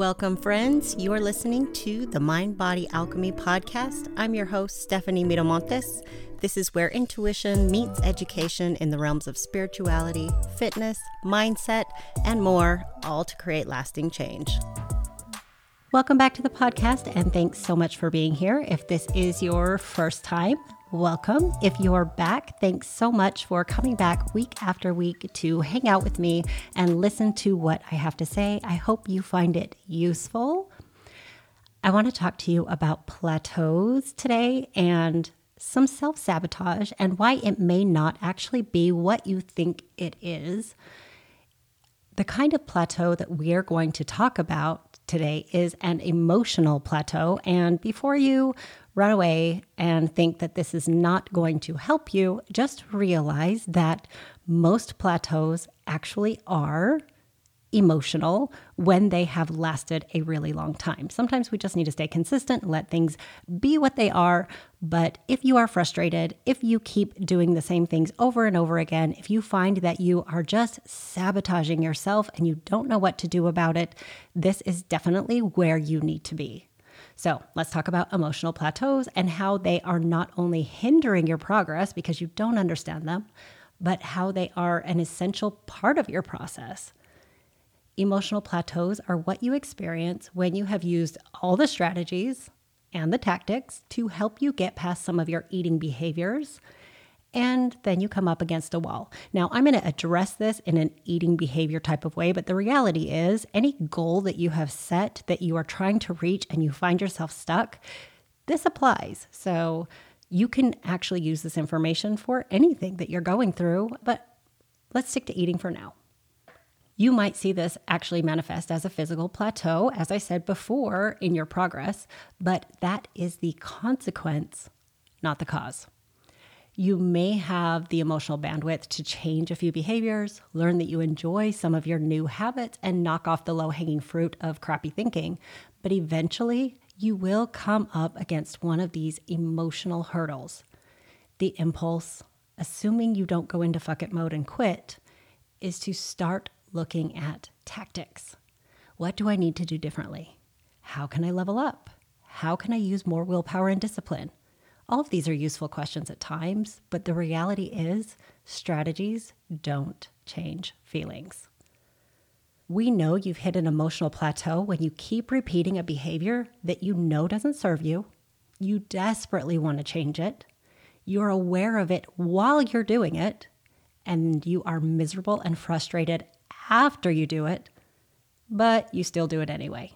Welcome, friends. You are listening to the Mind Body Alchemy podcast. I'm your host, Stephanie Miramontes. This is where intuition meets education in the realms of spirituality, fitness, mindset, and more, all to create lasting change. Welcome back to the podcast, and thanks so much for being here. If this is your first time, welcome. If you're back, thanks so much for coming back week after week to hang out with me and listen to what I have to say. I hope you find it useful. I want to talk to you about plateaus today and some self sabotage and why it may not actually be what you think it is. The kind of plateau that we are going to talk about today is an emotional plateau. And before you run away and think that this is not going to help you, just realize that most plateaus actually are emotional when they have lasted a really long time. Sometimes we just need to stay consistent let things be what they are. But if you are frustrated, if you keep doing the same things over and over again, if you find that you are just sabotaging yourself and you don't know what to do about it, this is definitely where you need to be. So let's talk about emotional plateaus and how they are not only hindering your progress because you don't understand them, but how they are an essential part of your process. Emotional plateaus are what you experience when you have used all the strategies and the tactics to help you get past some of your eating behaviors and then you come up against a wall. Now, I'm going to address this in an eating behavior type of way, but the reality is any goal that you have set that you are trying to reach and you find yourself stuck, this applies. So, you can actually use this information for anything that you're going through, but let's stick to eating for now. You might see this actually manifest as a physical plateau, as I said before, in your progress, but that is the consequence, not the cause. You may have the emotional bandwidth to change a few behaviors, learn that you enjoy some of your new habits, and knock off the low hanging fruit of crappy thinking. But eventually, you will come up against one of these emotional hurdles. The impulse, assuming you don't go into fuck it mode and quit, is to start looking at tactics. What do I need to do differently? How can I level up? How can I use more willpower and discipline? All of these are useful questions at times, but the reality is strategies don't change feelings. We know you've hit an emotional plateau when you keep repeating a behavior that you know doesn't serve you. You desperately want to change it. You're aware of it while you're doing it, and you are miserable and frustrated after you do it, but you still do it anyway.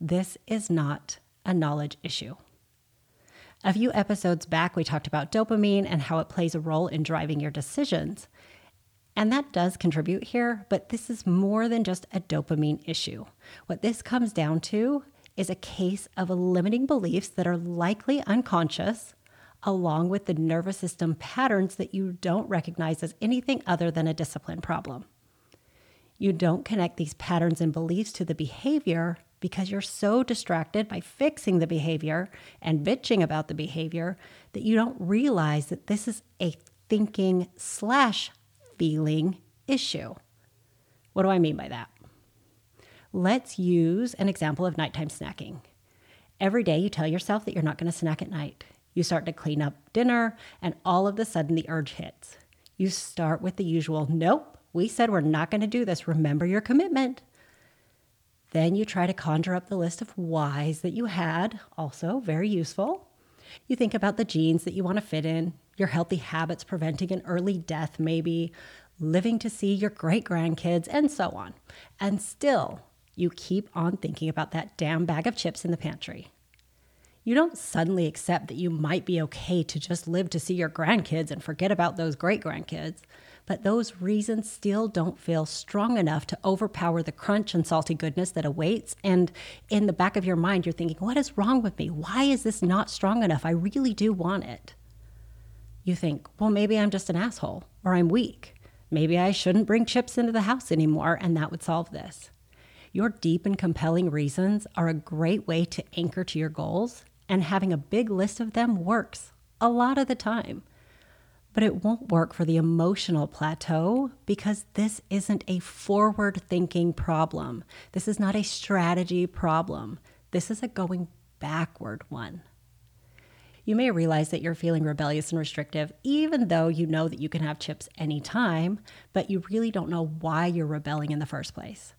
This is not a knowledge issue. A few episodes back, we talked about dopamine and how it plays a role in driving your decisions. And that does contribute here, but this is more than just a dopamine issue. What this comes down to is a case of limiting beliefs that are likely unconscious, along with the nervous system patterns that you don't recognize as anything other than a discipline problem. You don't connect these patterns and beliefs to the behavior because you're so distracted by fixing the behavior and bitching about the behavior that you don't realize that this is a thinking slash feeling issue. What do I mean by that? Let's use an example of nighttime snacking. Every day you tell yourself that you're not going to snack at night. You start to clean up dinner, and all of a sudden the urge hits. You start with the usual, nope, we said we're not going to do this. Remember your commitment. Then you try to conjure up the list of whys that you had, also very useful. You think about the jeans that you want to fit in, your healthy habits preventing an early death, maybe living to see your great grandkids, and so on. And still, you keep on thinking about that damn bag of chips in the pantry. You don't suddenly accept that you might be okay to just live to see your grandkids and forget about those great grandkids but those reasons still don't feel strong enough to overpower the crunch and salty goodness that awaits. And in the back of your mind, you're thinking, what is wrong with me? Why is this not strong enough? I really do want it. You think, well, maybe I'm just an asshole or I'm weak. Maybe I shouldn't bring chips into the house anymore, and that would solve this. Your deep and compelling reasons are a great way to anchor to your goals, and having a big list of them works a lot of the time. But it won't work for the emotional plateau because this isn't a forward thinking problem. This is not a strategy problem. This is a going backward one. You may realize that you're feeling rebellious and restrictive, even though you know that you can have chips anytime, but you really don't know why you're rebelling in the first place.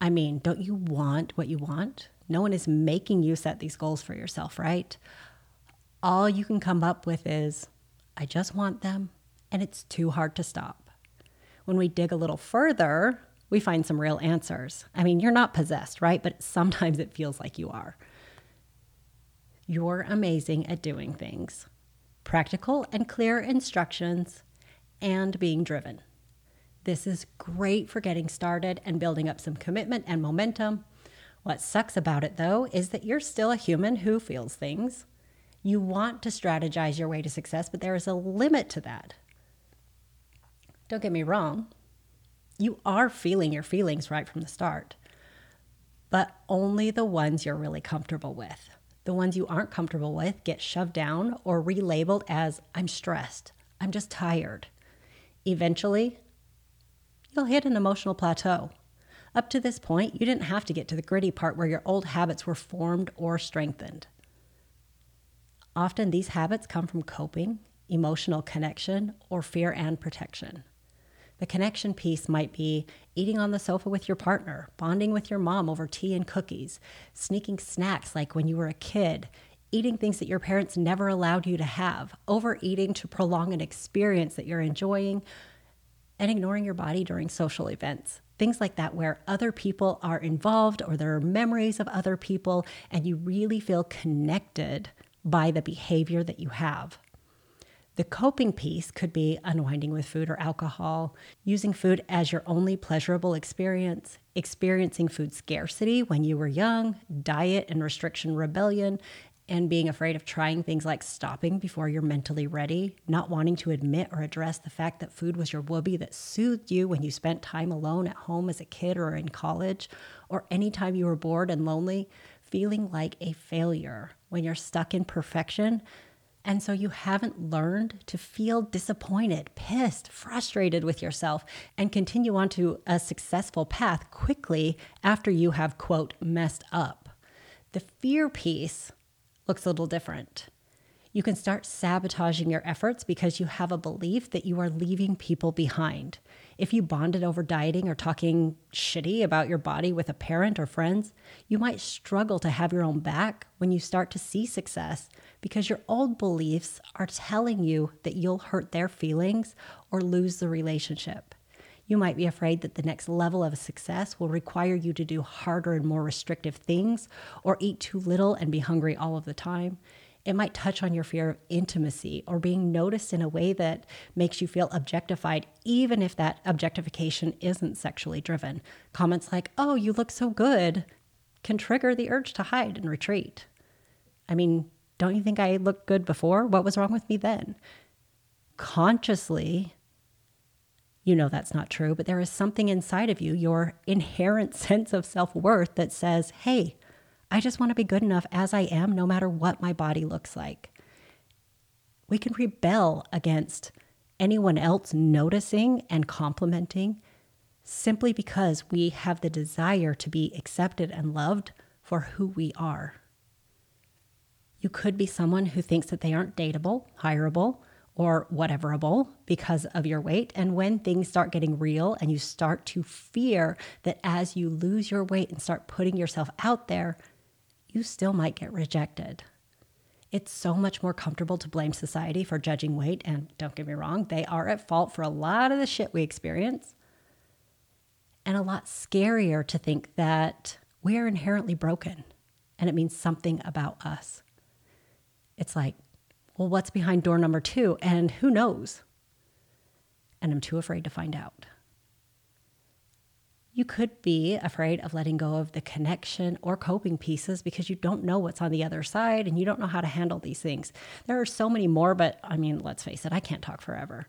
I mean, don't you want what you want? No one is making you set these goals for yourself, right? All you can come up with is, I just want them, and it's too hard to stop. When we dig a little further, we find some real answers. I mean, you're not possessed, right? But sometimes it feels like you are. You're amazing at doing things, practical and clear instructions, and being driven. This is great for getting started and building up some commitment and momentum. What sucks about it, though, is that you're still a human who feels things. You want to strategize your way to success, but there is a limit to that. Don't get me wrong, you are feeling your feelings right from the start, but only the ones you're really comfortable with. The ones you aren't comfortable with get shoved down or relabeled as I'm stressed, I'm just tired. Eventually, you'll hit an emotional plateau. Up to this point, you didn't have to get to the gritty part where your old habits were formed or strengthened. Often these habits come from coping, emotional connection, or fear and protection. The connection piece might be eating on the sofa with your partner, bonding with your mom over tea and cookies, sneaking snacks like when you were a kid, eating things that your parents never allowed you to have, overeating to prolong an experience that you're enjoying, and ignoring your body during social events. Things like that, where other people are involved or there are memories of other people, and you really feel connected by the behavior that you have. The coping piece could be unwinding with food or alcohol, using food as your only pleasurable experience, experiencing food scarcity when you were young, diet and restriction rebellion, and being afraid of trying things like stopping before you're mentally ready, not wanting to admit or address the fact that food was your whoopee that soothed you when you spent time alone at home as a kid or in college, or anytime you were bored and lonely, feeling like a failure when you're stuck in perfection and so you haven't learned to feel disappointed, pissed, frustrated with yourself and continue on to a successful path quickly after you have, quote, messed up. The fear piece looks a little different. You can start sabotaging your efforts because you have a belief that you are leaving people behind. If you bonded over dieting or talking shitty about your body with a parent or friends, you might struggle to have your own back when you start to see success because your old beliefs are telling you that you'll hurt their feelings or lose the relationship. You might be afraid that the next level of success will require you to do harder and more restrictive things or eat too little and be hungry all of the time. It might touch on your fear of intimacy or being noticed in a way that makes you feel objectified, even if that objectification isn't sexually driven. Comments like, oh, you look so good, can trigger the urge to hide and retreat. I mean, don't you think I looked good before? What was wrong with me then? Consciously, you know that's not true, but there is something inside of you, your inherent sense of self worth, that says, hey, I just want to be good enough as I am, no matter what my body looks like. We can rebel against anyone else noticing and complimenting simply because we have the desire to be accepted and loved for who we are. You could be someone who thinks that they aren't dateable, hireable, or whateverable because of your weight. And when things start getting real and you start to fear that as you lose your weight and start putting yourself out there, you still might get rejected. It's so much more comfortable to blame society for judging weight. And don't get me wrong, they are at fault for a lot of the shit we experience. And a lot scarier to think that we are inherently broken and it means something about us. It's like, well, what's behind door number two? And who knows? And I'm too afraid to find out. You could be afraid of letting go of the connection or coping pieces because you don't know what's on the other side and you don't know how to handle these things. There are so many more, but I mean, let's face it, I can't talk forever.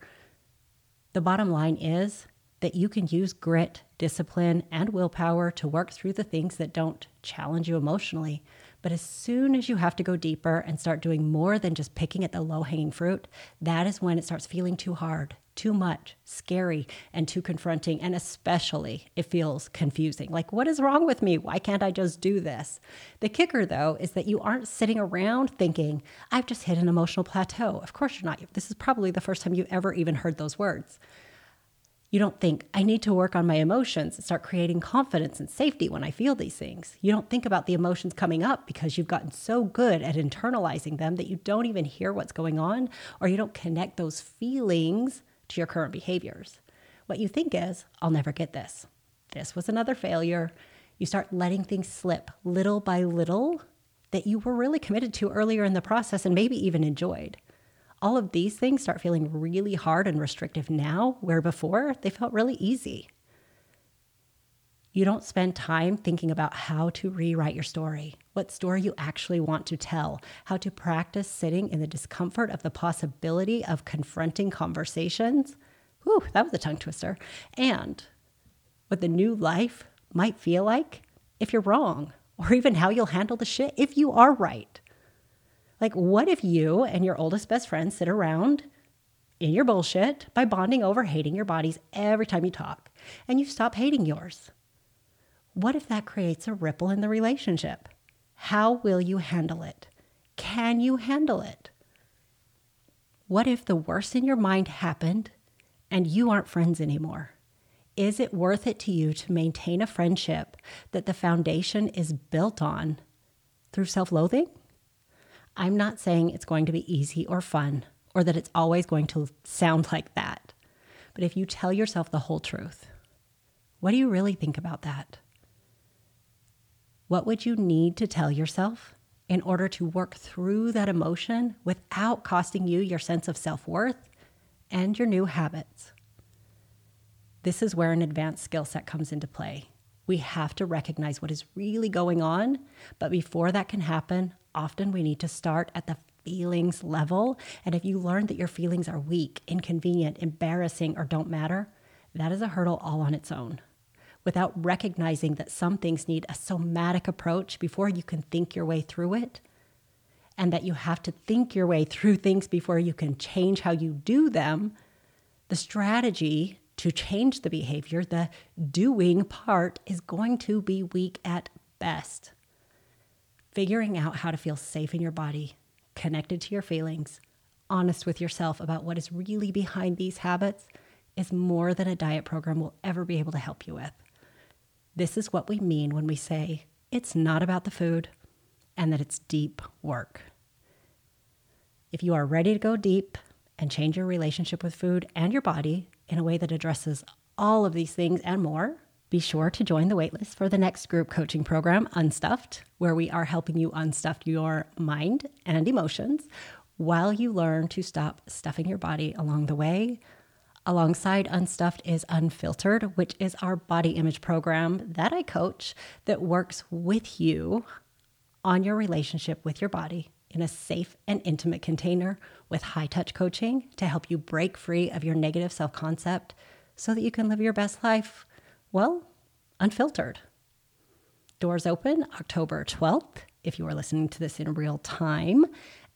The bottom line is that you can use grit, discipline, and willpower to work through the things that don't challenge you emotionally, But as soon as you have to go deeper and start doing more than just picking at the low hanging fruit, that is when it starts feeling too hard, too much, scary, and too confronting. And especially it feels confusing. Like, what is wrong with me? Why can't I just do this? The kicker, though, is that you aren't sitting around thinking, I've just hit an emotional plateau. Of course you're not. This is probably the first time you ever even heard those words. You don't think, I need to work on my emotions and start creating confidence and safety when I feel these things. You don't think about the emotions coming up because you've gotten so good at internalizing them that you don't even hear what's going on or you don't connect those feelings to your current behaviors. What you think is, I'll never get this. This was another failure. You start letting things slip little by little that you were really committed to earlier in the process and maybe even enjoyed all of these things start feeling really hard and restrictive now, where before they felt really easy. You don't spend time thinking about how to rewrite your story, what story you actually want to tell, how to practice sitting in the discomfort of the possibility of confronting conversations. Whew, that was a tongue twister. And what the new life might feel like if you're wrong, or even how you'll handle the shit if you are right. Like, what if you and your oldest best friend sit around in your bullshit by bonding over hating your bodies every time you talk and you stop hating yours? What if that creates a ripple in the relationship? How will you handle it? Can you handle it? What if the worst in your mind happened and you aren't friends anymore? Is it worth it to you to maintain a friendship that the foundation is built on through self loathing? I'm not saying it's going to be easy or fun or that it's always going to sound like that. But if you tell yourself the whole truth, what do you really think about that? What would you need to tell yourself in order to work through that emotion without costing you your sense of self worth and your new habits? This is where an advanced skill set comes into play. We have to recognize what is really going on, but before that can happen, often we need to start at the feelings level. And if you learn that your feelings are weak, inconvenient, embarrassing, or don't matter, that is a hurdle all on its own. Without recognizing that some things need a somatic approach before you can think your way through it, and that you have to think your way through things before you can change how you do them, the strategy to change the behavior, the doing part, is going to be weak at best figuring out how to feel safe in your body, connected to your feelings, honest with yourself about what is really behind these habits is more than a diet program will ever be able to help you with. This is what we mean when we say it's not about the food and that it's deep work. If you are ready to go deep and change your relationship with food and your body in a way that addresses all of these things and more, be sure to join the waitlist for the next group coaching program, Unstuffed, where we are helping you unstuff your mind and emotions while you learn to stop stuffing your body along the way. Alongside Unstuffed is Unfiltered, which is our body image program that I coach that works with you on your relationship with your body in a safe and intimate container with high touch coaching to help you break free of your negative self concept so that you can live your best life well, unfiltered. Doors open October 12th if you are listening to this in real time.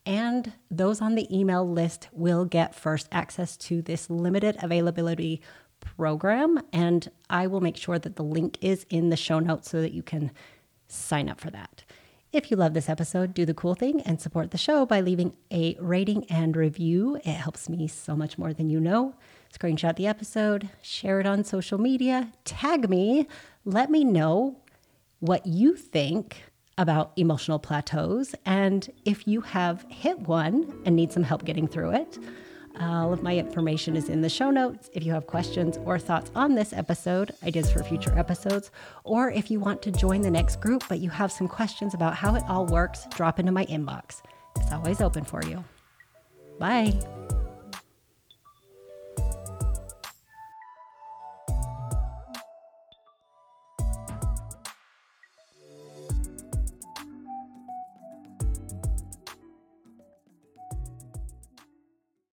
And those on the email list will get first access to this limited availability program. And I will make sure that the link is in the show notes so that you can sign up for that. If you love this episode, do the cool thing and support the show by leaving a rating and review. It helps me so much more than you know screenshot the episode, share it on social media, tag me, let me know what you think about emotional plateaus and if you have hit one and need some help getting through it. All of my information is in the show notes. If you have questions or thoughts on this episode, ideas for future episodes, or if you want to join the next group but you have some questions about how it all works, drop into my inbox. It's always open for you. Bye.